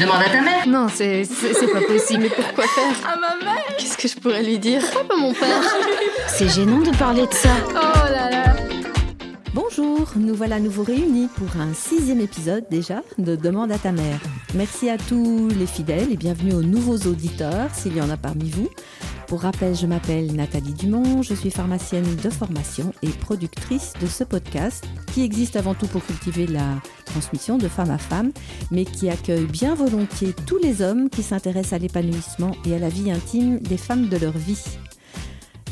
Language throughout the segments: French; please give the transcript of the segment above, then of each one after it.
Demande à ta mère. Non, c'est c'est pas possible. Mais pourquoi faire À ma mère Qu'est-ce que je pourrais lui dire Pourquoi pas mon père C'est gênant de parler de ça. Oh là là Bonjour, nous voilà à nouveau réunis pour un sixième épisode déjà de Demande à ta mère. Merci à tous les fidèles et bienvenue aux nouveaux auditeurs s'il y en a parmi vous. Pour rappel, je m'appelle Nathalie Dumont, je suis pharmacienne de formation et productrice de ce podcast qui existe avant tout pour cultiver la transmission de femme à femme, mais qui accueille bien volontiers tous les hommes qui s'intéressent à l'épanouissement et à la vie intime des femmes de leur vie.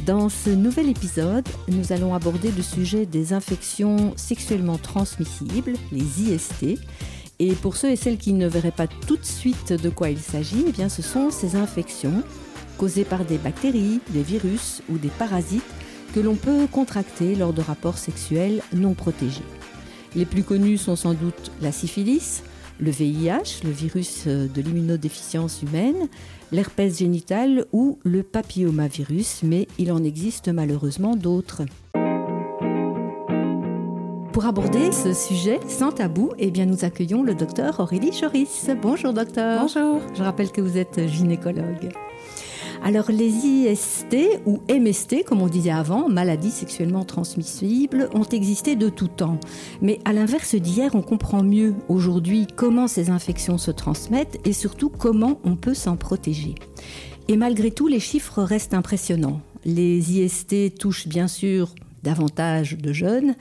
Dans ce nouvel épisode, nous allons aborder le sujet des infections sexuellement transmissibles, les IST. Et pour ceux et celles qui ne verraient pas tout de suite de quoi il s'agit, eh bien ce sont ces infections causées par des bactéries, des virus ou des parasites que l'on peut contracter lors de rapports sexuels non protégés. Les plus connus sont sans doute la syphilis, le VIH, le virus de l'immunodéficience humaine, l'herpès génital ou le papillomavirus, mais il en existe malheureusement d'autres. Pour aborder ce sujet sans tabou, eh bien nous accueillons le docteur Aurélie Choris. Bonjour docteur. Bonjour Je rappelle que vous êtes gynécologue. Alors les IST ou MST, comme on disait avant, maladies sexuellement transmissibles, ont existé de tout temps. Mais à l'inverse d'hier, on comprend mieux aujourd'hui comment ces infections se transmettent et surtout comment on peut s'en protéger. Et malgré tout, les chiffres restent impressionnants. Les IST touchent bien sûr davantage de jeunes,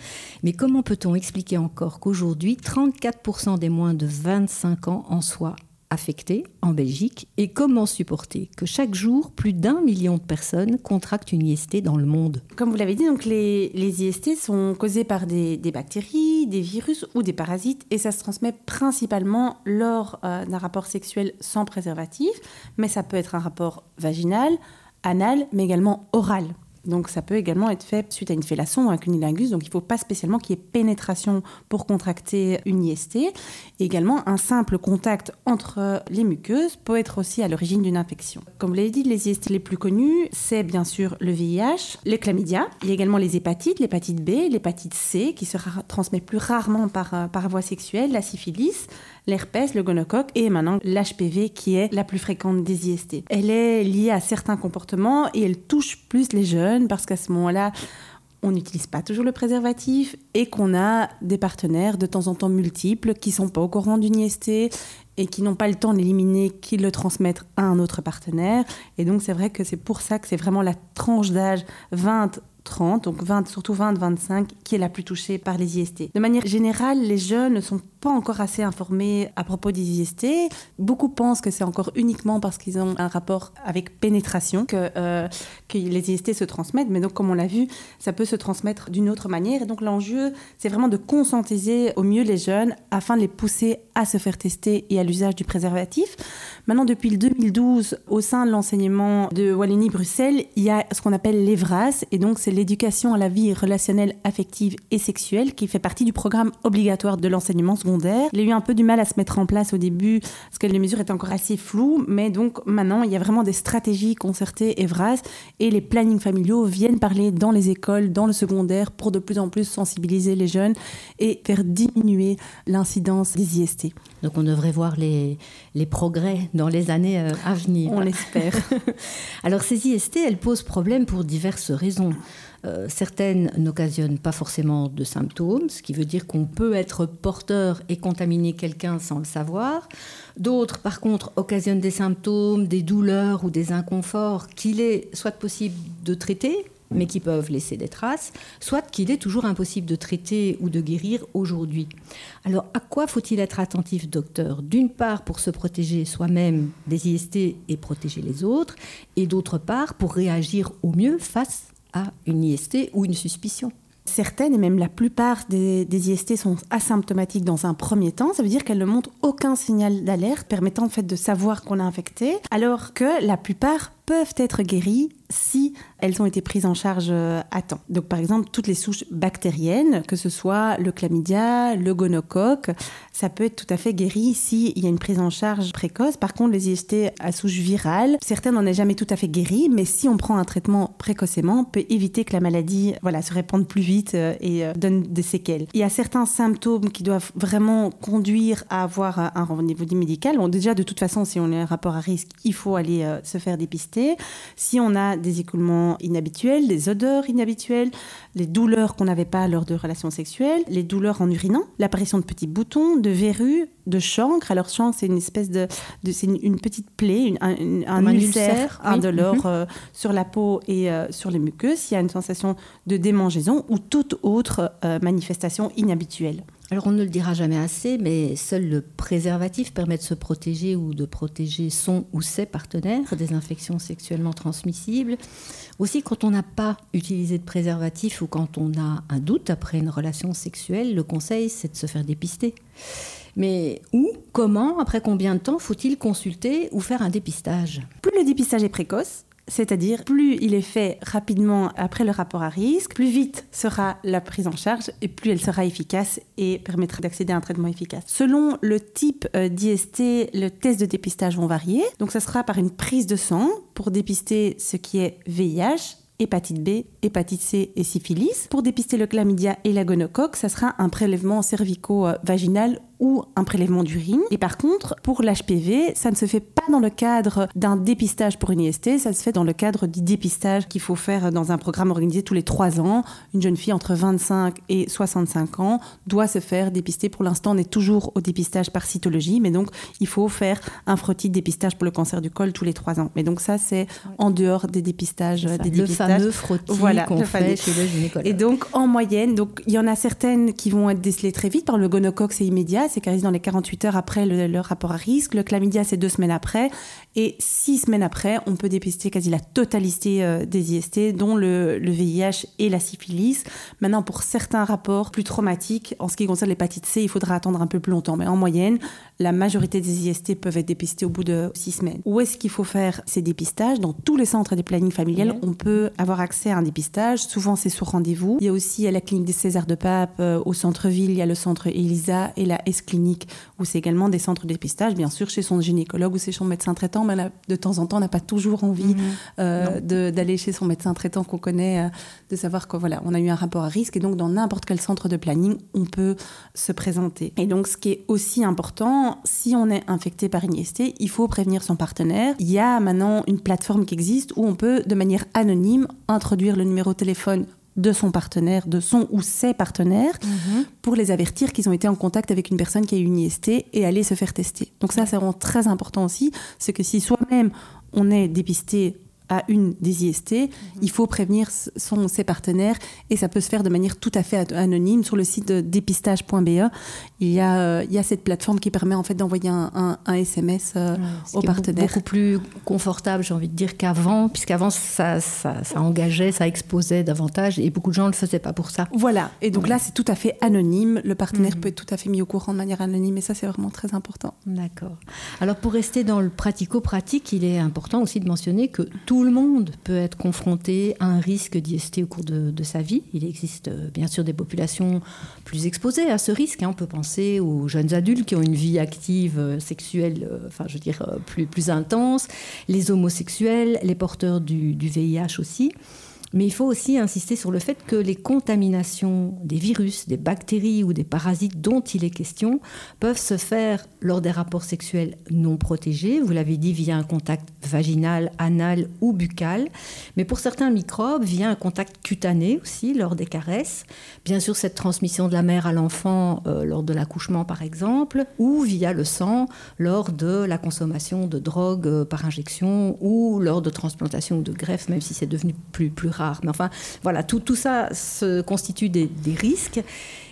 mais comment peut-on expliquer encore qu'aujourd'hui, 34% des moins de 25 ans en soient affectés en Belgique et comment supporter que chaque jour, plus d'un million de personnes contractent une IST dans le monde? Comme vous l'avez dit, donc les, IST sont causés par des, des, bactéries, des virus ou des parasites et ça se transmet principalement lors euh, d'un rapport sexuel sans préservatif, mais ça peut être un rapport vaginal, anal, mais également oral. Donc ça peut également être fait suite à une fellation ou un cunilingus. Donc il ne faut pas spécialement qu'il y ait pénétration pour contracter une IST. Et également, un simple contact entre les muqueuses peut être aussi à l'origine d'une infection. Comme vous l'avez dit, les IST les plus connus, c'est bien sûr le VIH, le chlamydia. Il y a également les hépatites, l'hépatite B, l'hépatite C, qui se transmet plus rarement par, par voie sexuelle, la syphilis, l'herpès, le gonocoque et maintenant l'HPV qui est la plus fréquente des IST. Elle est liée à certains comportements et elle touche plus les jeunes parce qu'à ce moment-là, on n'utilise pas toujours le préservatif et qu'on a des partenaires de temps en temps multiples qui sont pas au courant d'une IST et qui n'ont pas le temps d'éliminer, qui le transmettent à un autre partenaire. Et donc c'est vrai que c'est pour ça que c'est vraiment la tranche d'âge 20 30, donc 20, surtout 20-25, qui est la plus touchée par les IST. De manière générale, les jeunes ne sont pas encore assez informés à propos des IST. Beaucoup pensent que c'est encore uniquement parce qu'ils ont un rapport avec pénétration que, euh, les IST se transmettent, mais donc comme on l'a vu, ça peut se transmettre d'une autre manière. Et donc l'enjeu, c'est vraiment de conscientiser au mieux les jeunes afin de les pousser à se faire tester et à l'usage du préservatif. Maintenant, depuis le 2012, au sein de l'enseignement de Wallonie-Bruxelles, il y a ce qu'on appelle l'EVRAS, et donc c'est l'éducation à la vie relationnelle, affective et sexuelle qui fait partie du programme obligatoire de l'enseignement Il a eu un peu du mal à se mettre en place au début parce que les mesures étaient encore assez floues, mais donc maintenant il y a vraiment des stratégies concertées EVRAS et les plannings familiaux viennent parler dans les écoles, dans le secondaire pour de plus en plus sensibiliser les jeunes et faire diminuer l'incidence des IST. Donc on devrait voir les, les progrès dans les années euh, à venir. On l'espère. Alors ces IST, elles posent problème pour diverses raisons. Euh, certaines n'occasionnent pas forcément de symptômes, ce qui veut dire qu'on peut être porteur et contaminer quelqu'un sans le savoir. D'autres, par contre, occasionnent des symptômes, des douleurs ou des inconforts qu'il est soit possible de traiter, mais qui peuvent laisser des traces, soit qu'il est toujours impossible de traiter ou de guérir aujourd'hui. Alors, à quoi faut-il être attentif, docteur? D'une part, pour se protéger soi-même des IST et protéger les autres, et d'autre part, pour réagir au mieux face une IST ou une suspicion. Certaines et même la plupart des, des, IST sont asymptomatiques dans un premier temps. Ça veut dire qu'elles ne montrent aucun signal d'alerte permettant en fait de savoir qu'on est infecté, alors que la plupart peuvent être guéries si elles ont été prises en charge euh, à temps. Donc par exemple, toutes les souches bactériennes, que ce soit le chlamydia, le gonocoque, ça peut être tout à fait guéri s'il y a une prise en charge précoce. Par contre, les IST à souche virale, certains n'en est jamais tout à fait guéri, mais si on prend un traitement précocement, on peut éviter que la maladie voilà, se répande plus vite euh, et euh, donne des séquelles. Il y a certains symptômes qui doivent vraiment conduire à avoir un rendez-vous médical. Bon, déjà, de toute façon, si on a un rapport à risque, il faut aller se faire dépister. Si on a des écoulements inhabituels, des odeurs inhabituelles, les douleurs qu'on n'avait pas lors de relations sexuelles, les douleurs en urinant, l'apparition de petits boutons, de verrues, de chancre. Alors chancre, c'est une espèce de, c'est une, petite plaie, un, ulcère, indolore mhm. euh, sur la peau et euh, sur les muqueuses. Il y a une sensation de démangeaison ou toute autre euh, manifestation inhabituelle. Alors on ne le dira jamais assez, mais seul le préservatif permet de se protéger ou de protéger son ou ses partenaires des infections sexuellement transmissibles. Aussi, quand on n'a pas utilisé de préservatif ou quand on a un doute après une relation sexuelle, le conseil c'est de se faire dépister. Mais où, comment, après combien de temps faut-il consulter ou faire un dépistage? Plus le dépistage est précoce, c'est-à-dire, plus il est fait rapidement après le rapport à risque, plus vite sera la prise en charge et plus elle sera efficace et permettra d'accéder à un traitement efficace. Selon le type euh, d'IST, le test de dépistage vont varier. Donc, ça sera par une prise de sang pour dépister ce qui est VIH, hépatite B, hépatite C et syphilis. Pour dépister le chlamydia et la gonocoque, ça sera un prélèvement cervico-vaginal ou un prélèvement d'urine. Et par contre, pour l'HPV, ça ne se fait pas dans le cadre d'un dépistage pour une IST, ça se fait dans le cadre du dépistage qu'il faut faire dans un programme organisé tous les trois ans. Une jeune fille entre 25 et 65 ans doit se faire dépister. Pour l'instant, on est toujours au dépistage par cytologie, mais donc il faut faire un frottis de dépistage pour le cancer du col tous les trois ans. Mais donc ça, c'est en dehors des dépistages. Des le fameux frottis voilà, qu'on fait chez le gynécologue. Et donc, en moyenne, donc il y en a certaines qui vont être décelées très vite. Par le gonocoque, c'est immédiat c'est caries dans les 48 heures après le, rapport à risque. Le chlamydia, c'est deux semaines après. Et six semaines après, on peut dépister quasi la totalité euh, des IST, dont le, VIH et la syphilis. Maintenant, pour certains rapports plus traumatiques, en ce qui concerne l'hépatite C, il faudra attendre un peu plus longtemps. Mais en moyenne, la majorité des IST peuvent être dépistés au bout de six semaines. Où est-ce qu'il faut faire ces dépistages? Dans tous les centres des plannings familiales, on peut avoir accès à un dépistage. Souvent, c'est sur rendez-vous. Il y a aussi à la clinique des César de Pape, euh, au centre-ville, il y a le centre Elisa et la S clinique, où c'est également des centres de dépistage, bien sûr, chez son gynécologue ou chez son médecin traitant, de temps en temps, on n'a pas toujours envie mhm. euh, d'aller chez son médecin traitant qu'on connaît, euh, de savoir qu'on voilà, on a eu un rapport à risque, et donc dans n'importe quel centre de planning, on peut se présenter. Et donc, ce qui est aussi important, si on est infecté par une IST, il faut prévenir son partenaire. Il y a maintenant une plateforme qui existe où on peut, de manière anonyme, introduire le numéro de téléphone de son partenaire, de son ou ses partenaires, mhm. pour les avertir qu'ils ont été en contact avec une personne qui a eu une IST et aller se faire tester. Donc ça, c'est vraiment très important aussi, c'est que si soi-même on est dépisté à une des IST, mhm. il faut prévenir son, ses partenaires et ça peut se faire de manière tout à fait anonyme. Sur le site dépistage.be, il y, a, euh, il y a cette plateforme qui permet en fait d'envoyer un, un, SMS euh, aux partenaires. Beaucoup plus confortable, j'ai envie de dire, qu'avant, puisqu'avant ça, ça, ça, engageait, ça exposait davantage et beaucoup de gens ne le faisaient pas pour ça. Voilà, et donc là c'est tout à fait anonyme. Le partenaire mhm. peut être tout à fait mis au courant de manière anonyme et ça c'est vraiment très important. D'accord. Alors pour rester dans le pratico-pratique, il est important aussi de mentionner que tout tout le monde peut être confronté à un risque d'IST au cours de, sa vie. Il existe euh, bien sûr des populations plus exposées à ce risque. Hein. On peut penser aux jeunes adultes qui ont une vie active euh, sexuelle, euh, enfin je dire plus, intense, les homosexuels, les porteurs du VIH aussi. Mais il faut aussi insister sur le fait que les contaminations des virus, des bactéries ou des parasites dont il est question peuvent se faire lors des rapports sexuels non protégés, vous l'avez dit, via un contact vaginal, anal ou buccal, mais pour certains microbes, via un contact cutané aussi, lors des caresses. Bien sûr, cette transmission de la mère à l'enfant euh, lors de l'accouchement, par exemple, ou via le sang lors de la consommation de drogue euh, par injection ou lors de transplantation ou de greffe, même si c'est devenu plus, plus rare. Mais enfin, voilà, tout, tout ça se constitue des, des risques.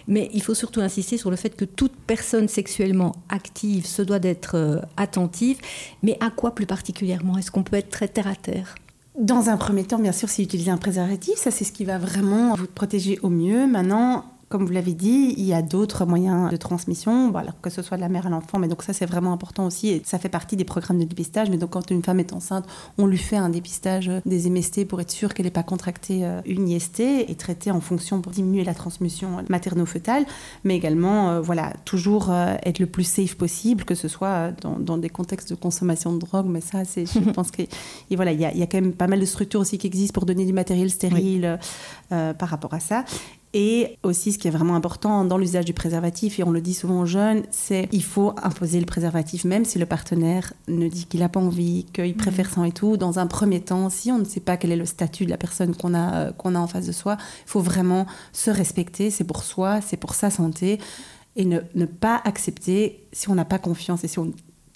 Mais il faut surtout insister sur le fait que toute personne sexuellement active se doit d'être euh, attentive. Mais à quoi plus particulièrement? Est-ce qu'on peut être très terre à terre? Dans un premier temps, bien sûr, c'est utiliser un préservatif. Ça, c'est ce qui va vraiment vous protéger au mieux. Maintenant, comme vous l'avez dit, il y a d'autres moyens de transmission, que ce soit de la mère à l'enfant, mais donc ça c'est vraiment important aussi et ça fait partie des programmes de dépistage. Mais donc quand une femme est enceinte, on lui fait un dépistage des MST pour être sûr qu'elle n'ait pas contracté euh, une IST et traiter en fonction pour diminuer la transmission materno-fœtale, mais également euh, voilà toujours euh, être le plus safe possible, que ce soit dans, des contextes de consommation de drogue. Mais ça, c'est je pense que et voilà, il y, a quand même pas mal de structures aussi qui existent pour donner du matériel stérile par rapport à ça. Et aussi, ce qui est vraiment important dans l'usage du préservatif, et on le dit souvent aux jeunes, c'est il faut imposer le préservatif, même si le partenaire ne dit qu'il n'a pas envie, qu'il mhm. préfère ça et tout. Dans un premier temps, si on ne sait pas quel est le statut de la personne qu'on a, euh, qu'on a en face de soi, il faut vraiment se respecter. C'est pour soi, c'est pour sa santé. Et ne, ne pas accepter, si on n'a pas confiance et si on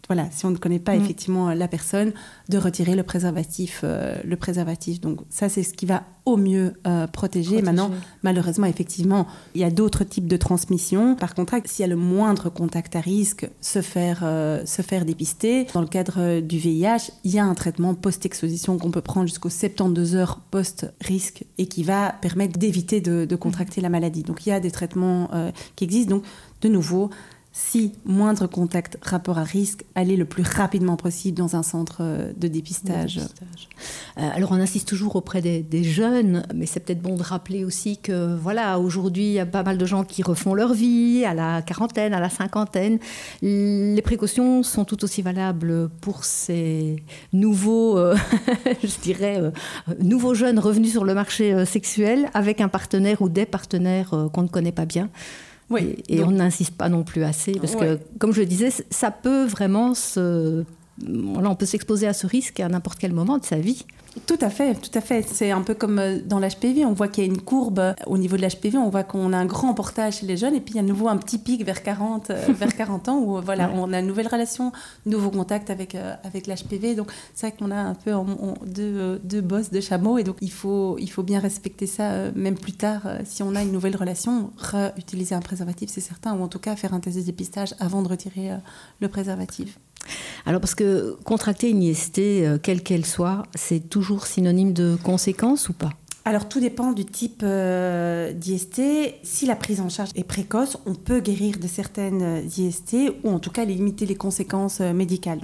voilà, si on ne connaît pas mm. effectivement la personne, de retirer le préservatif. Euh, le préservatif. Donc ça, c'est ce qui va au mieux euh, protéger. Maintenant, malheureusement, effectivement, il y a d'autres types de transmission. Par contre, s'il y a le moindre contact à risque, se faire, euh, se faire dépister. Dans le cadre du VIH, il y a un traitement post-exposition qu'on peut prendre jusqu'aux 72 heures post-risque et qui va permettre d'éviter de, de, contracter la maladie. Donc il y a des traitements qui existent. Donc, de nouveau, si moindre contact, rapport à risque, aller le plus rapidement possible dans un centre euh, de dépistage. Euh, alors on insiste toujours auprès des, jeunes, mais c'est peut-être bon de rappeler aussi que voilà, aujourd'hui il y a pas mal de gens qui refont leur vie à la quarantaine, à la cinquantaine. Les précautions sont tout aussi valables pour ces nouveaux, euh, je dirais, nouveaux jeunes revenus sur le marché sexuel avec un partenaire ou des partenaires qu'on ne connaît pas bien. Oui, et, on n'insiste pas non plus assez, parce que, comme je le disais, ça peut vraiment se... on peut s'exposer à ce risque à n'importe quel moment de sa vie. Tout à fait, tout à fait. C'est un peu comme euh, dans l'HPV, on voit qu'il y a une courbe euh, au niveau de l'HPV, on voit qu'on a un grand portage chez les jeunes et puis il y a à nouveau un petit pic vers 40, euh, vers 40 ans où voilà, on a une nouvelle relation, nouveau contact avec, avec l'HPV. Donc c'est vrai qu'on a un peu deux, deux bosses de chameau et donc il faut, il faut bien respecter ça même plus tard. si on a une nouvelle relation, réutiliser un préservatif, c'est certain, ou en tout cas faire un test de dépistage avant de retirer le préservatif. Alors parce que contracter une IST, euh, quelle qu'elle soit, c'est toujours synonyme de conséquences ou pas? Alors tout dépend du type euh, d'IST. Si la prise en charge est précoce, on peut guérir de certaines euh, IST ou en tout cas limiter les conséquences médicales.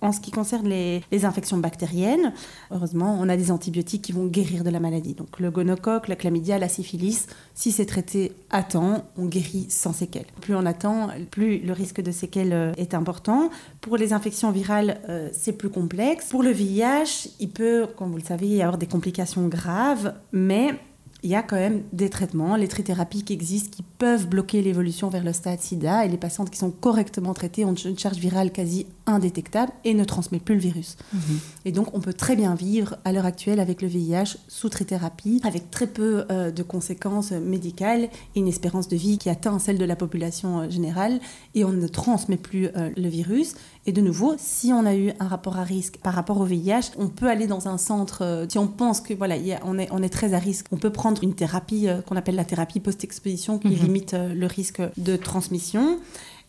En ce qui concerne les, infections bactériennes, heureusement, on a des antibiotiques qui vont guérir de la maladie. Donc le gonocoque, la chlamydia, la syphilis, si c'est traité à temps, on guérit sans séquelles. Plus on attend, plus le risque de séquelles euh, est important. Pour les infections virales, euh, c'est plus complexe. Pour le VIH, il peut, comme vous le savez, y avoir des complications graves, mais il y a quand même des traitements, les trithérapies qui existent, qui peuvent bloquer l'évolution vers le stade sida. Et les patientes qui sont correctement traitées ont une charge virale quasi indétectable et ne transmettent plus le virus. Mhm. Et donc, on peut très bien vivre à l'heure actuelle avec le VIH sous trithérapie, avec très peu euh, de conséquences médicales et une espérance de vie qui atteint celle de la population euh, générale. Et on ne transmet plus euh, le virus. Et de nouveau, si on a eu un rapport à risque par rapport au VIH, on peut aller dans un centre, si on pense que voilà, on, est, on est très à risque, on peut prendre une thérapie qu'on appelle la thérapie post-exposition qui mhm. limite le risque de transmission.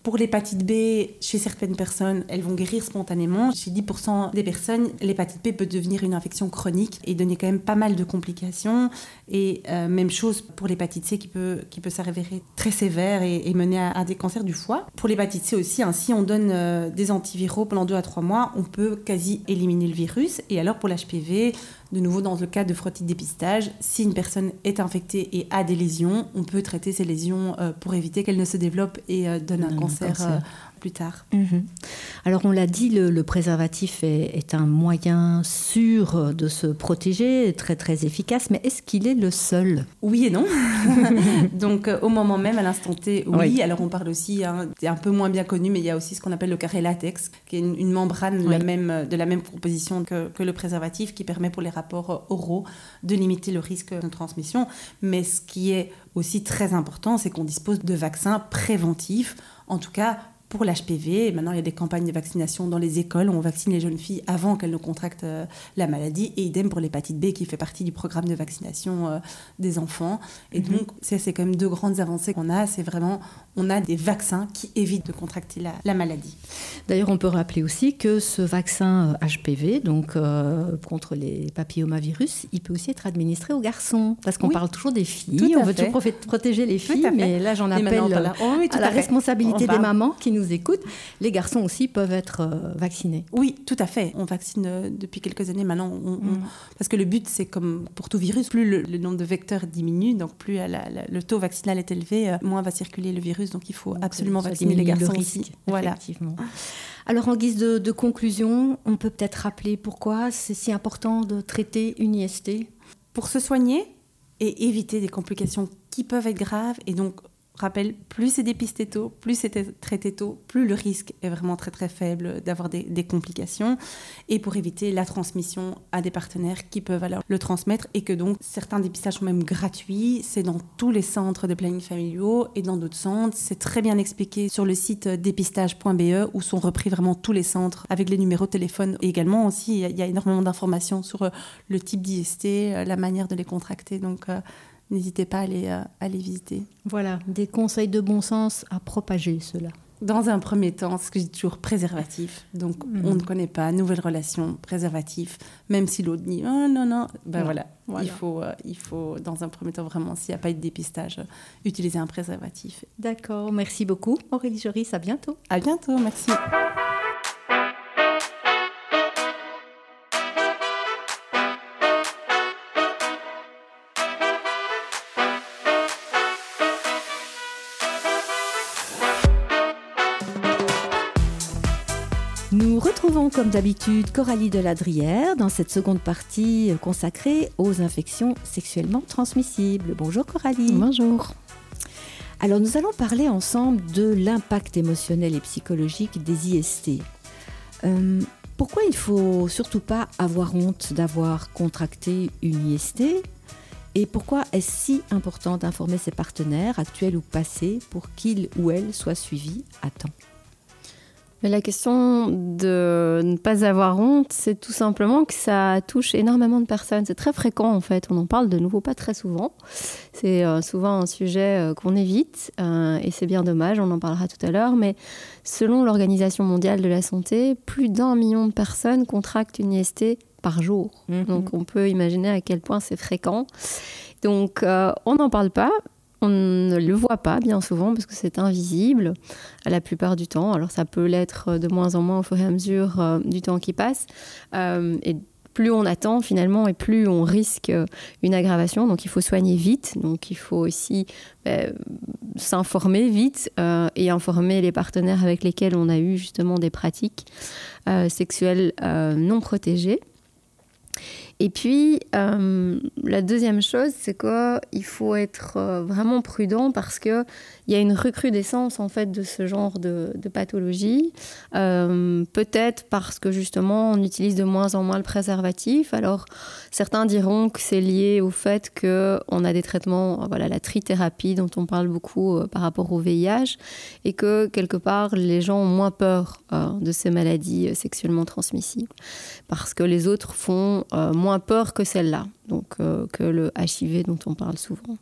Pour l'hépatite B, chez certaines personnes, elles vont guérir spontanément. Chez 10% des personnes, l'hépatite B peut devenir une infection chronique et donner quand même pas mal de complications. Et euh, même chose pour l'hépatite C qui peut, qui peut s'avérer très sévère et, mener à, des cancers du foie. Pour l'hépatite C aussi, hein, si on donne euh, des antiviraux pendant 2 à 3 mois, on peut quasi éliminer le virus. Et alors pour l'HPV, de nouveau, dans le cas de frottis dépistage, si une personne est infectée et a des lésions, on peut traiter ces lésions euh, pour éviter qu'elles ne se développent et euh, donnent un, cancer, euh, plus tard. Mhm. Alors on l'a dit, le, préservatif est, un moyen sûr de se protéger, très très efficace, mais est-ce qu'il est le seul? Oui et non. Donc au moment même, à l'instant T, oui. Alors on parle aussi, hein, c'est un peu moins bien connu, mais il y a aussi ce qu'on appelle le carré latex, qui est une, membrane de, la même, de la même composition que, que le préservatif, qui permet pour les rapports oraux de limiter le risque de transmission. Mais ce qui est aussi très important, c'est qu'on dispose de vaccins préventifs, en tout cas pour l'HPV. Maintenant, il y a des campagnes de vaccination dans les écoles où on vaccine les jeunes filles avant qu'elles ne contractent euh, la maladie. Et idem pour l'hépatite B qui fait partie du programme de vaccination euh, des enfants. Et mhm. donc, c'est quand même deux grandes avancées qu'on a. C'est vraiment, on a des vaccins qui évitent de contracter la, maladie. D'ailleurs, on peut rappeler aussi que ce vaccin HPV, euh, donc euh, contre les papillomavirus, il peut aussi être administré aux garçons. Parce qu'on parle toujours des filles, on veut toujours protéger les filles, mais là j'en appelle oh à, la responsabilité des mamans qui nous écoutent. Les garçons aussi peuvent être euh, vaccinés. Oui, tout à fait. On vaccine depuis quelques années maintenant. Mm. Parce que le but, c'est comme pour tout virus, plus le, nombre de vecteurs diminue, donc plus le taux vaccinal est élevé, moins va circuler le virus donc il faut absolument vacciner les garçons aussi. Voilà. Alors en guise de, conclusion, on peut peut-être rappeler pourquoi c'est si important de traiter une IST Pour se soigner et éviter des complications qui peuvent être graves et donc rappelle, plus c'est dépisté tôt, plus c'est traité tôt, plus le risque est vraiment très très faible d'avoir des, complications. Et pour éviter la transmission à des partenaires qui peuvent alors le transmettre et que donc certains dépistages sont même gratuits. C'est dans tous les centres de planning familiaux et dans d'autres centres. C'est très bien expliqué sur le site dépistage.be où sont repris vraiment tous les centres avec les numéros de téléphone. Et également aussi, il y a énormément d'informations sur le type d'IST, la manière de les contracter. Donc, euh, n'hésitez pas à aller, euh, à les visiter. Voilà, des conseils de bon sens à propager cela. Dans un premier temps, ce que je dis toujours, préservatif. Donc, mhm. on ne connaît pas, nouvelle relation, préservatif. Même si l'autre dit, oh non, non, ben voilà. Il, faut, euh, il faut, dans un premier temps, vraiment, s'il n'y a pas eu de dépistage, utiliser un préservatif. D'accord, merci beaucoup. Aurélie Joris, à bientôt. À bientôt, merci. Comme d'habitude Coralie Deladrière dans cette seconde partie consacrée aux infections sexuellement transmissibles. Bonjour Coralie. Bonjour. Alors nous allons parler ensemble de l'impact émotionnel et psychologique des IST. Euh, pourquoi il faut surtout pas avoir honte d'avoir contracté une IST et pourquoi est-ce si important d'informer ses partenaires, actuels ou passés, pour qu'ils ou elles soient suivis à temps? Mais la question de ne pas avoir honte, c'est tout simplement que ça touche énormément de personnes. C'est très fréquent en fait. On en parle de nouveau pas très souvent. C'est euh, souvent un sujet euh, qu'on évite euh, et c'est bien dommage. On en parlera tout à l'heure. Mais selon l'Organisation mondiale de la santé, plus d'un million de personnes contractent une IST par jour. Mhm. Donc on peut imaginer à quel point c'est fréquent. Donc on n'en parle pas, on ne le voit pas bien souvent parce que c'est invisible la plupart du temps. Alors ça peut l'être de moins en moins au fur et à mesure euh, du temps qui passe. Euh, et plus on attend finalement et plus on risque une aggravation. Donc il faut soigner vite. Donc il faut aussi ben, s'informer vite euh, et informer les partenaires avec lesquels on a eu justement des pratiques sexuelles non protégées. Et puis, euh, la deuxième chose, c'est qu'il faut être euh, vraiment prudent parce qu'il y a une recrudescence en fait de ce genre de, pathologie. Euh, peut-être parce que justement, on utilise de moins en moins le préservatif. Alors, certains diront que c'est lié au fait qu'on a des traitements, voilà, la trithérapie dont on parle beaucoup par rapport au VIH, et que quelque part, les gens ont moins peur de ces maladies sexuellement transmissibles parce que les autres font moins peur que celle-là, donc euh, que le HIV dont on parle souvent.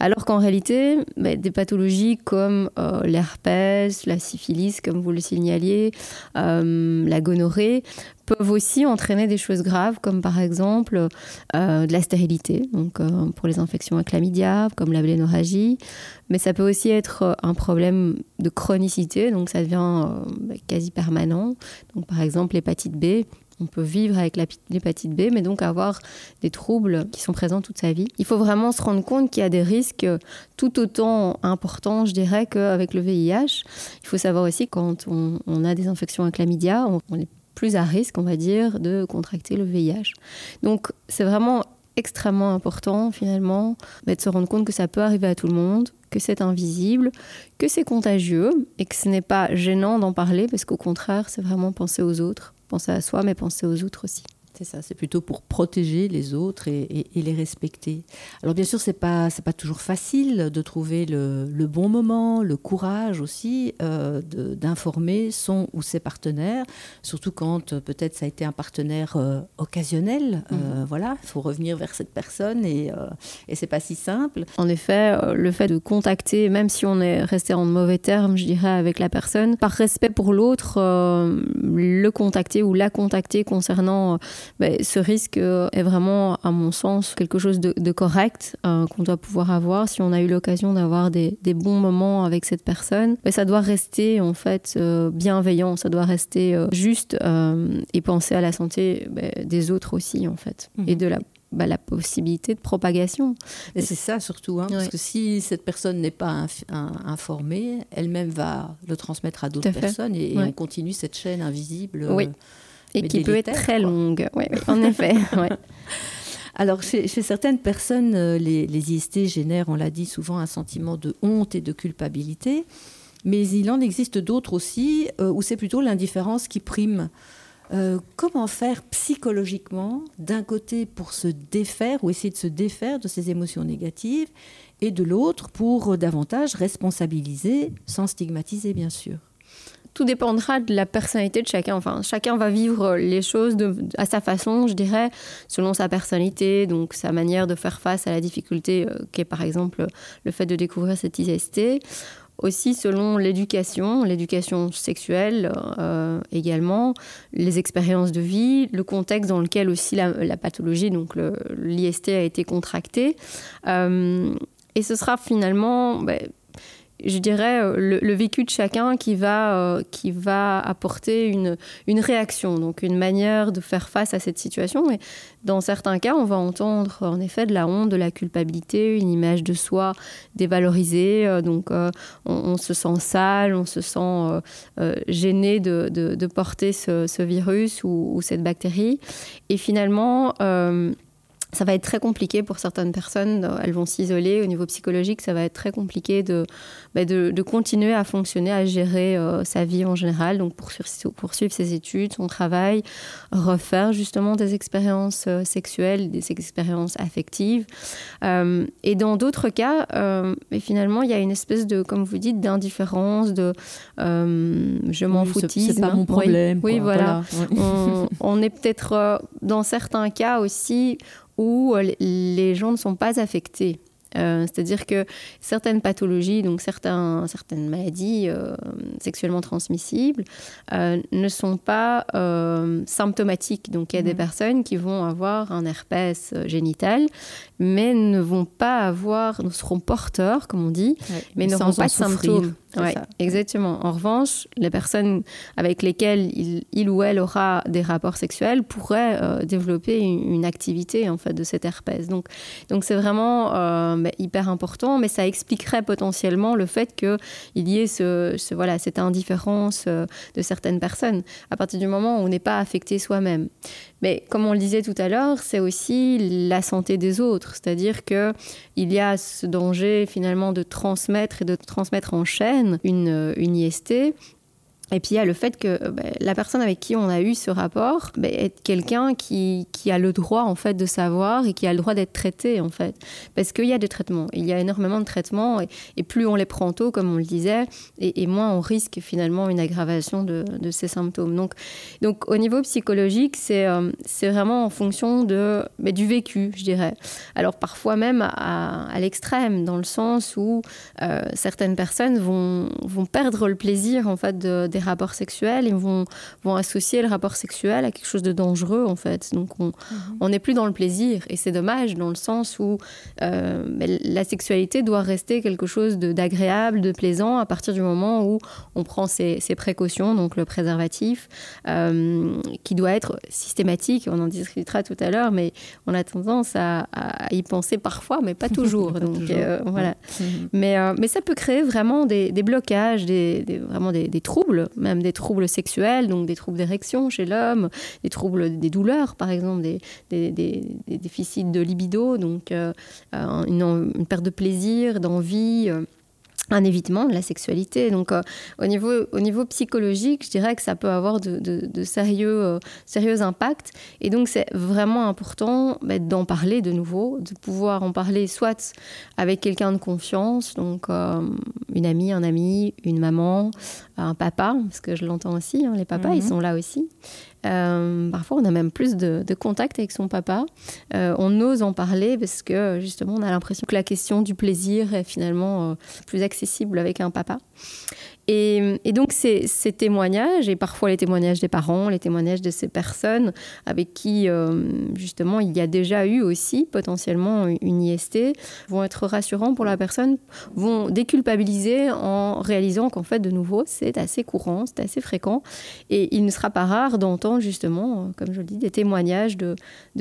Alors qu'en réalité, bah, des pathologies comme euh, l'herpès, la syphilis, comme vous le signaliez, euh, la gonorrhée, peuvent aussi entraîner des choses graves, comme par exemple de la stérilité, donc pour les infections à chlamydia, comme la blénorragie. Mais ça peut aussi être un problème de chronicité, donc ça devient bah, quasi permanent. Donc par exemple l'hépatite B on peut vivre avec l'hépatite B, mais donc avoir des troubles qui sont présents toute sa vie. Il faut vraiment se rendre compte qu'il y a des risques tout autant importants, je dirais, qu'avec le VIH. Il faut savoir aussi quand on, a des infections à chlamydia, on, est plus à risque, on va dire, de contracter le VIH. Donc c'est vraiment extrêmement important finalement de se rendre compte que ça peut arriver à tout le monde, que c'est invisible, que c'est contagieux et que ce n'est pas gênant d'en parler parce qu'au contraire, c'est vraiment penser aux autres penser à soi, mais penser aux autres aussi. C'est ça, c'est plutôt pour protéger les autres et, les respecter. Alors bien sûr, c'est pas c'est pas toujours facile de trouver le, bon moment, le courage aussi euh, d'informer son ou ses partenaires, surtout quand euh, peut-être ça a été un partenaire euh, occasionnel. Mhm. Voilà, il faut revenir vers cette personne et et c'est pas si simple. En effet, le fait de contacter, même si on est resté en mauvais termes, je dirais, avec la personne, par respect pour l'autre, le contacter ou la contacter concernant ben, ce risque euh, est vraiment, à mon sens, quelque chose de, correct euh, qu'on doit pouvoir avoir. Si on a eu l'occasion d'avoir des, bons moments avec cette personne, ben, ça doit rester en fait euh, bienveillant, ça doit rester juste et penser à la santé ben, des autres aussi en fait et mhm. de la la possibilité de propagation. Et c'est ça surtout, hein, parce que si cette personne n'est pas informée, elle-même va le transmettre à d'autres personnes et, on continue cette chaîne invisible. Oui. Et qui peut être très longue, en effet. Alors, chez, certaines personnes, euh, les, les, IST génèrent, on l'a dit souvent, un sentiment de honte et de culpabilité. Mais il en existe d'autres aussi euh, où c'est plutôt l'indifférence qui prime. Euh, comment faire psychologiquement, d'un côté pour se défaire ou essayer de se défaire de ces émotions négatives, et de l'autre pour davantage responsabiliser, sans stigmatiser bien sûr? Tout dépendra de la personnalité de chacun. Enfin, chacun va vivre les choses à sa façon, je dirais, selon sa personnalité, donc sa manière de faire face à la difficulté euh, qui est par exemple le fait de découvrir cette IST. Aussi selon l'éducation, l'éducation sexuelle euh, également, les expériences de vie, le contexte dans lequel aussi la, pathologie, donc l'IST a été contractée. Euh, et ce sera finalement... Ben, je dirais, euh, le, vécu de chacun qui va, euh, qui va apporter une, une réaction, donc une manière de faire face à cette situation. Et dans certains cas, on va entendre en effet de la honte, de la culpabilité, une image de soi dévalorisée. Euh, donc on, se sent sale, on se sent gêné de, de, porter ce, virus ou, cette bactérie. Et finalement, ça va être très compliqué pour certaines personnes. Elles vont s'isoler au niveau psychologique. Ça va être très compliqué de, bah, de, continuer à fonctionner, à gérer euh, sa vie en général. Donc, poursuivre, poursuivre ses études, son travail, refaire justement des expériences euh, sexuelles, des expériences affectives. Euh, et dans d'autres cas, mais finalement, il y a une espèce de, comme vous dites, d'indifférence, de je m'en oui, C'est pas mon problème. Oui, voilà. on, on, est peut-être dans certains cas aussi où euh, les gens ne sont pas affectés. Euh, c'est-à-dire que certaines pathologies, donc certains, certaines maladies euh, sexuellement transmissibles, ne sont pas symptomatiques. Donc il y a des mmh. personnes qui vont avoir un herpès génital, mais ne vont pas avoir, ne seront porteurs, comme on dit, mais n'auront pas de symptômes. Exactement. En revanche, les personnes avec lesquelles il, ou elle aura des rapports sexuels pourraient euh, développer une, activité en fait de cette herpès. Donc, donc c'est vraiment euh, bah, hyper important, mais ça expliquerait potentiellement le fait qu'il y ait ce, voilà cette indifférence euh, de certaines personnes à partir du moment où on n'est pas affecté soi-même. Mais comme on le disait tout à l'heure, c'est aussi la santé des autres, c'est-à-dire que il y a ce danger finalement de transmettre et de transmettre en chaîne une, une IST et puis il y a le fait que euh, bah, la personne avec qui on a eu ce rapport bah, est quelqu'un qui, qui, a le droit en fait de savoir et qui a le droit d'être traité en fait. Parce qu'il y a des traitements, il y a énormément de traitements et, plus on les prend tôt comme on le disait et, moins on risque finalement une aggravation de, de, ces symptômes. Donc, donc au niveau psychologique c'est euh, vraiment en fonction de, bah, du vécu je dirais. Alors parfois même à, à l'extrême dans le sens où euh, certaines personnes vont, vont perdre le plaisir en fait de des rapports sexuels, ils vont, vont associer le rapport sexuel à quelque chose de dangereux, en fait. Donc, on mhm. n'est plus dans le plaisir. Et c'est dommage, dans le sens où euh, la sexualité doit rester quelque chose d'agréable, de, plaisant, à partir du moment où on prend ses, précautions, donc le préservatif, euh, qui doit être systématique. On en discutera tout à l'heure, mais on a tendance à, y penser parfois, mais pas toujours. donc, euh, voilà. Mhm. Mais, mais ça peut créer vraiment des, blocages, des, vraiment des, des troubles même des troubles sexuels, donc des troubles d'érection chez l'homme, des troubles des douleurs, par exemple, des, déficits de libido, donc euh, une, perte de plaisir, d'envie. Un évitement de la sexualité. Donc, euh, au, niveau, au niveau psychologique, je dirais que ça peut avoir de, de, sérieux, euh, sérieux impacts. Et donc, c'est vraiment important bah, d'en parler de nouveau, de pouvoir en parler soit avec quelqu'un de confiance, donc euh, une amie, un ami, une maman, un papa, parce que je l'entends aussi, hein, les papas, ils mhm. sont là aussi. Euh, parfois, on a même plus de, contact avec son papa. Euh, on ose en parler parce que justement, on a l'impression que la question du plaisir est finalement euh, plus accessible avec un papa. Et, donc ces, témoignages, et parfois les témoignages des parents, les témoignages de ces personnes avec qui euh, justement il y a déjà eu aussi potentiellement une IST, vont être rassurants pour la personne, vont déculpabiliser en réalisant qu'en fait de nouveau c'est assez courant, c'est assez fréquent, et il ne sera pas rare d'entendre justement, euh, comme je le dis, des témoignages de,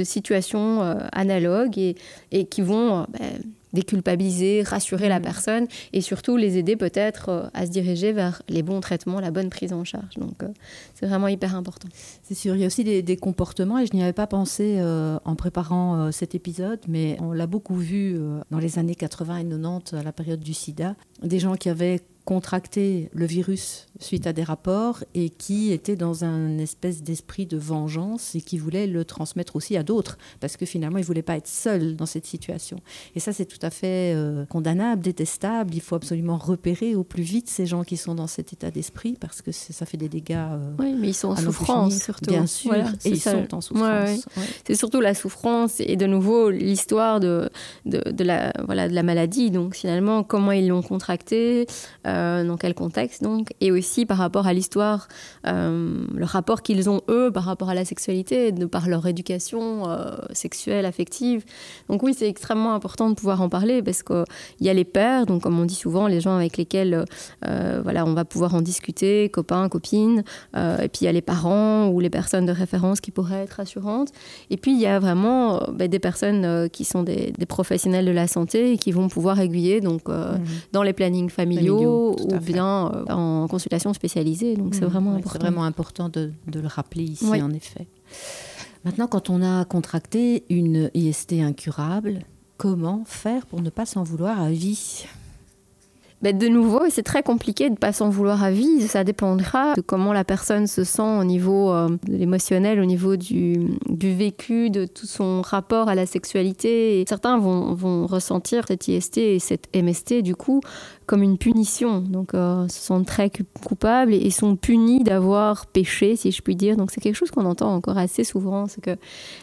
situations euh, analogues et, qui vont... Ben, déculpabiliser, rassurer la mm. personne et surtout les aider peut-être euh, à se diriger vers les bons traitements, la bonne prise en charge. Donc euh, c'est vraiment hyper important. C'est sûr, il y a aussi des, comportements et je n'y avais pas pensé euh, en préparant cet épisode, mais on l'a beaucoup vu dans les années 80 et 90 à la période du sida, des gens qui avaient contracté le virus suite à des rapports et qui était dans un espèce d'esprit de vengeance et qui voulait le transmettre aussi à d'autres parce que finalement il voulait pas être seul dans cette situation. Et ça c'est tout à fait euh, condamnable, détestable. Il faut absolument repérer au plus vite ces gens qui sont dans cet état d'esprit parce que ça fait des dégâts. Euh, oui, mais ils sont en souffrance surtout. Bien sûr, et ils sont en souffrance. C'est surtout la souffrance et de nouveau l'histoire de, de, la voilà de la maladie. Donc finalement comment ils l'ont contracté, euh, dans quel contexte donc, et aussi par rapport à l'histoire, euh, le rapport qu'ils ont eux par rapport à la sexualité, de par leur éducation euh, sexuelle, affective. Donc oui, c'est extrêmement important de pouvoir en parler parce qu'il y a les pères, donc comme on dit souvent, les gens avec lesquels euh, voilà, on va pouvoir en discuter, copains, copines, et puis il y a les parents ou les personnes de référence qui pourraient être assurantes. Et puis il y a vraiment ben, des personnes qui sont des, professionnels de la santé et qui vont pouvoir aiguiller donc, mmh. dans les plannings familiaux, ou bien en consultation spécialisée. Donc c'est mmh, vraiment important. C'est vraiment important de, le rappeler ici, en effet. Maintenant, quand on a contracté une IST incurable, comment faire pour ne pas s'en vouloir à vie? Ben, de nouveau, c'est très compliqué de ne pas s'en vouloir à vie. Ça dépendra de comment la personne se sent au niveau euh, de l'émotionnel, au niveau du, du, vécu, de tout son rapport à la sexualité. Et certains vont, vont ressentir cette IST et cette MST, du coup, comme une punition. Donc, euh, se sentent très coupables et, sont punis d'avoir péché, si je puis dire. Donc, c'est quelque chose qu'on entend encore assez souvent. C'est que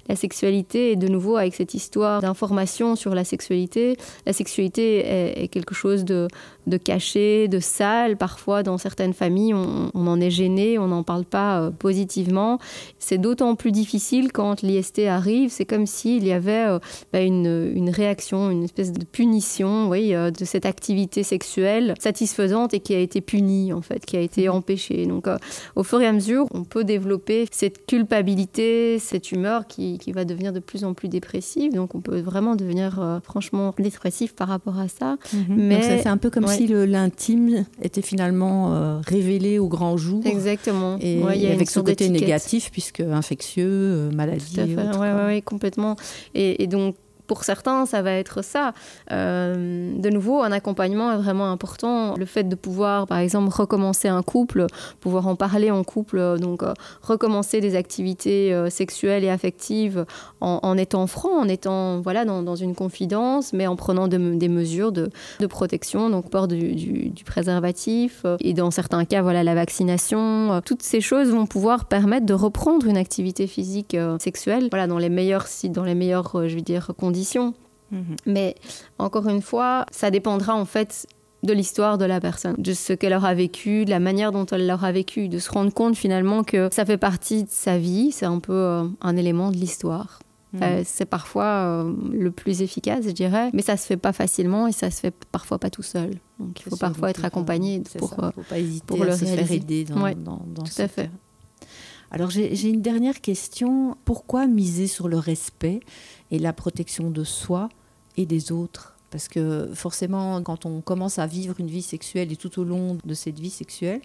la sexualité, de nouveau, avec cette histoire d'information sur la sexualité, la sexualité est, est quelque chose de, de, caché, de sale. Parfois, dans certaines familles, on, en est gêné, on n'en parle pas euh, positivement. C'est d'autant plus difficile quand l'IST arrive. C'est comme s'il y avait euh, bah, une, une, réaction, une espèce de punition oui, euh, de cette activité sexuelle satisfaisante et qui a été punie, en fait, qui a été mhm. empêchée. Donc, euh, au fur et à mesure, on peut développer cette culpabilité, cette humeur qui, qui va devenir de plus en plus dépressive. Donc, on peut vraiment devenir euh, franchement dépressif par rapport à ça. Mhm. Mais c'est un peu comme si l'intime était finalement euh, révélé au grand jour. Exactement. Et, avec son côté négatif, puisque infectieux, maladie. Oui, complètement. Et, et donc, pour certains, ça va être ça. Euh, de nouveau, un accompagnement est vraiment important. Le fait de pouvoir, par exemple, recommencer un couple, pouvoir en parler en couple, euh, donc euh, recommencer des activités sexuelles et affectives en, étant franc, en étant voilà dans, une confidence, mais en prenant des mesures de, protection, donc port du, préservatif et dans certains cas, voilà la vaccination. toutes ces choses vont pouvoir permettre de reprendre une activité physique sexuelle, voilà dans les meilleures, dans les meilleures, je veux dire, conditions Mhm. Mais encore une fois, ça dépendra en fait de l'histoire de la personne, de ce qu'elle aura vécu, de la manière dont elle l'aura vécu, de se rendre compte finalement que ça fait partie de sa vie, c'est un peu euh, un élément de l'histoire. Mhm. Euh, c'est parfois euh, le plus efficace, je dirais, mais ça se fait pas facilement et ça se fait parfois pas tout seul. Donc il faut parfois être accompagné pour, faut pas hésiter pour le se faire aider dans, dans, dans tout à fait. Alors j'ai une dernière question. Pourquoi miser sur le respect? Et la protection de soi et des autres. Parce que forcément, quand on commence à vivre une vie sexuelle et tout au long de cette vie sexuelle,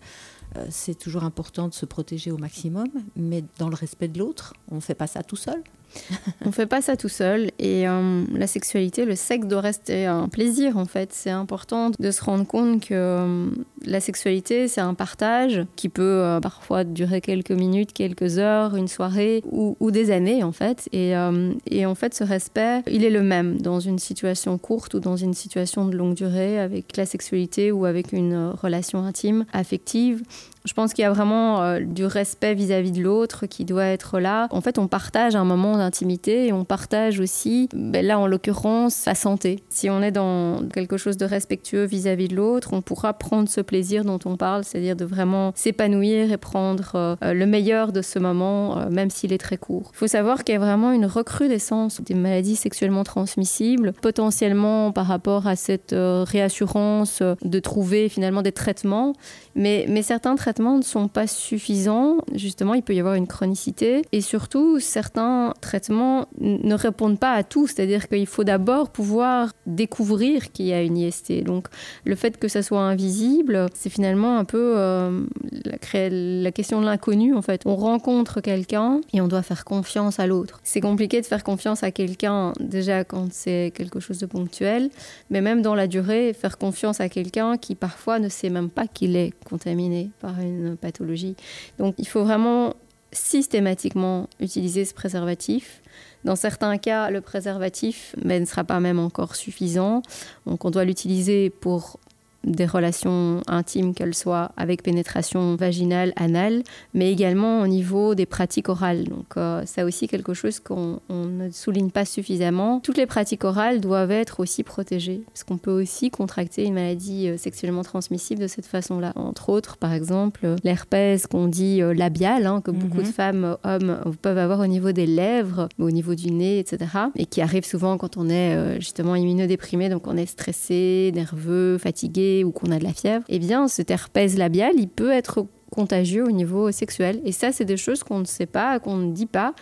euh, c'est toujours important de se protéger au maximum, mais dans le respect de l'autre, on ne fait pas ça tout seul. on fait pas ça tout seul. Et euh, la sexualité, le sexe doit rester un plaisir en fait. C'est important de se rendre compte que euh, la sexualité, c'est un partage qui peut euh, parfois durer quelques minutes, quelques heures, une soirée ou, des années en fait. Et, en fait, ce respect, il est le même dans une situation courte ou dans une situation de longue durée avec la sexualité ou avec une relation intime, affective. Je pense qu'il y a vraiment euh, du respect vis-à-vis de l'autre qui doit être là. En fait, on partage un moment d'intimité et on partage aussi, ben là en l'occurrence, sa santé. Si on est dans quelque chose de respectueux vis-à-vis de l'autre, on pourra prendre ce plaisir dont on parle, c'est-à-dire de vraiment s'épanouir et prendre euh, le meilleur de ce moment, euh, même s'il est très court. Il faut savoir qu'il y a vraiment une recrudescence des maladies sexuellement transmissibles, potentiellement par rapport à cette réassurance de trouver finalement des traitements, mais, mais certains traitements ne sont pas suffisants. Justement, il peut y avoir une chronicité. Et surtout, certains traitements ne répondent pas à tout. C'est-à-dire qu'il faut d'abord pouvoir découvrir qu'il y a une IST. Donc, le fait que ça soit invisible, c'est finalement un peu euh, la, la question de l'inconnu, en fait. On rencontre quelqu'un et on doit faire confiance à l'autre. C'est compliqué de faire confiance à quelqu'un déjà quand c'est quelque chose de ponctuel, mais même dans la durée, faire confiance à quelqu'un qui parfois ne sait même pas qu'il est contaminé par une pathologie. Donc il faut vraiment systématiquement utiliser ce préservatif. Dans certains cas, le préservatif mais, ne sera pas même encore suffisant. Donc on doit l'utiliser pour des relations intimes, qu'elles soient avec pénétration vaginale, anale, mais également au niveau des pratiques orales. Donc euh, c'est aussi quelque chose qu'on ne souligne pas suffisamment. Toutes les pratiques orales doivent être aussi protégées, parce qu'on peut aussi contracter une maladie euh, sexuellement transmissible de cette façon-là. Entre autres, par exemple, l'herpès qu'on dit euh, labial, hein, que beaucoup de mhm. femmes, hommes peuvent avoir au niveau des lèvres, au niveau du nez, etc. Et qui arrive souvent quand on est justement immunodéprimé, donc on est stressé, nerveux, fatigué ou qu'on a de la fièvre, eh bien cet herpès labial, il peut être contagieux au niveau sexuel. Et ça, c'est des choses qu'on ne sait pas, qu'on ne dit pas,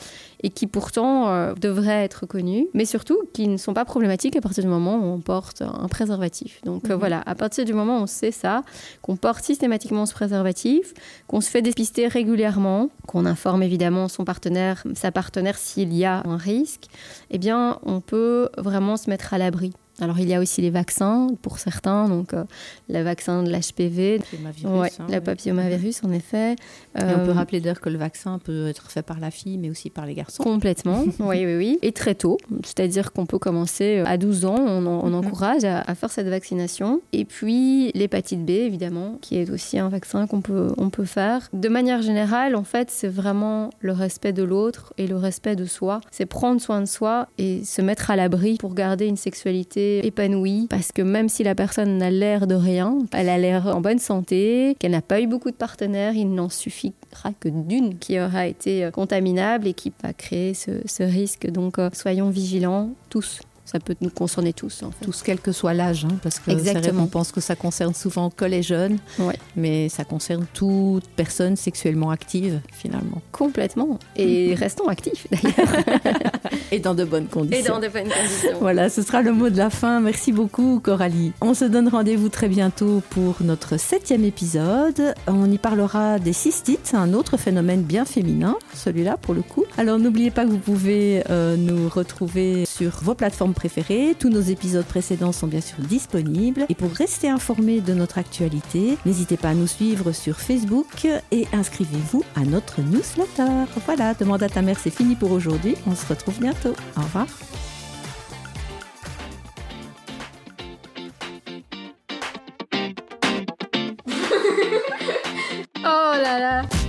et qui pourtant euh, devraient être connues, mais surtout qui ne sont pas problématiques à partir du moment où on porte un préservatif. Donc euh, mhm. voilà, à partir du moment où on sait ça, qu'on porte systématiquement ce préservatif, qu'on se fait dépister régulièrement, qu'on informe évidemment son partenaire, sa partenaire s'il y a un risque, eh bien, on peut vraiment se mettre à l'abri alors il y a aussi les vaccins pour certains, donc euh, le vaccin de l'HPV, ouais, hein, le papillomavirus en effet. Et on peut euh, rappeler d'ailleurs que le vaccin peut être fait par la fille, mais aussi par les garçons. Complètement, oui, oui, oui. Et très tôt, c'est-à-dire qu'on peut commencer euh, à 12 ans, on, mhm. encourage à, faire cette vaccination. Et puis l'hépatite B, évidemment, qui est aussi un vaccin qu'on peut, on peut faire. De manière générale, en fait, c'est vraiment le respect de l'autre et le respect de soi. C'est prendre soin de soi et se mettre à l'abri pour garder une sexualité épanouie parce que même si la personne n'a l'air de rien, elle a l'air en bonne santé, qu'elle n'a pas eu beaucoup de partenaires, il n'en suffira que d'une qui aura été contaminable et qui va créer ce, risque. Donc euh, soyons vigilants tous ça peut nous concerner tous. En Tous, quel que soit l'âge, hein, parce que Exactement. on pense que ça concerne souvent que les jeunes, mais ça concerne toute personne sexuellement active, finalement. Complètement. Et restons actifs, d'ailleurs. Et dans de bonnes conditions. Et dans de bonnes conditions. voilà, ce sera le mot de la fin. Merci beaucoup, Coralie. On se donne rendez-vous très bientôt pour notre septième épisode. On y parlera des cystites, un autre phénomène bien féminin, celui-là pour le coup. Alors n'oubliez pas que vous pouvez euh, nous retrouver sur vos plateformes préférées. Tous nos épisodes précédents sont bien sûr disponibles. Et pour rester informé de notre actualité, n'hésitez pas à nous suivre sur Facebook et inscrivez-vous à notre newsletter. Voilà, demande à ta mère, c'est fini pour aujourd'hui. On se retrouve bientôt. Au revoir. oh là là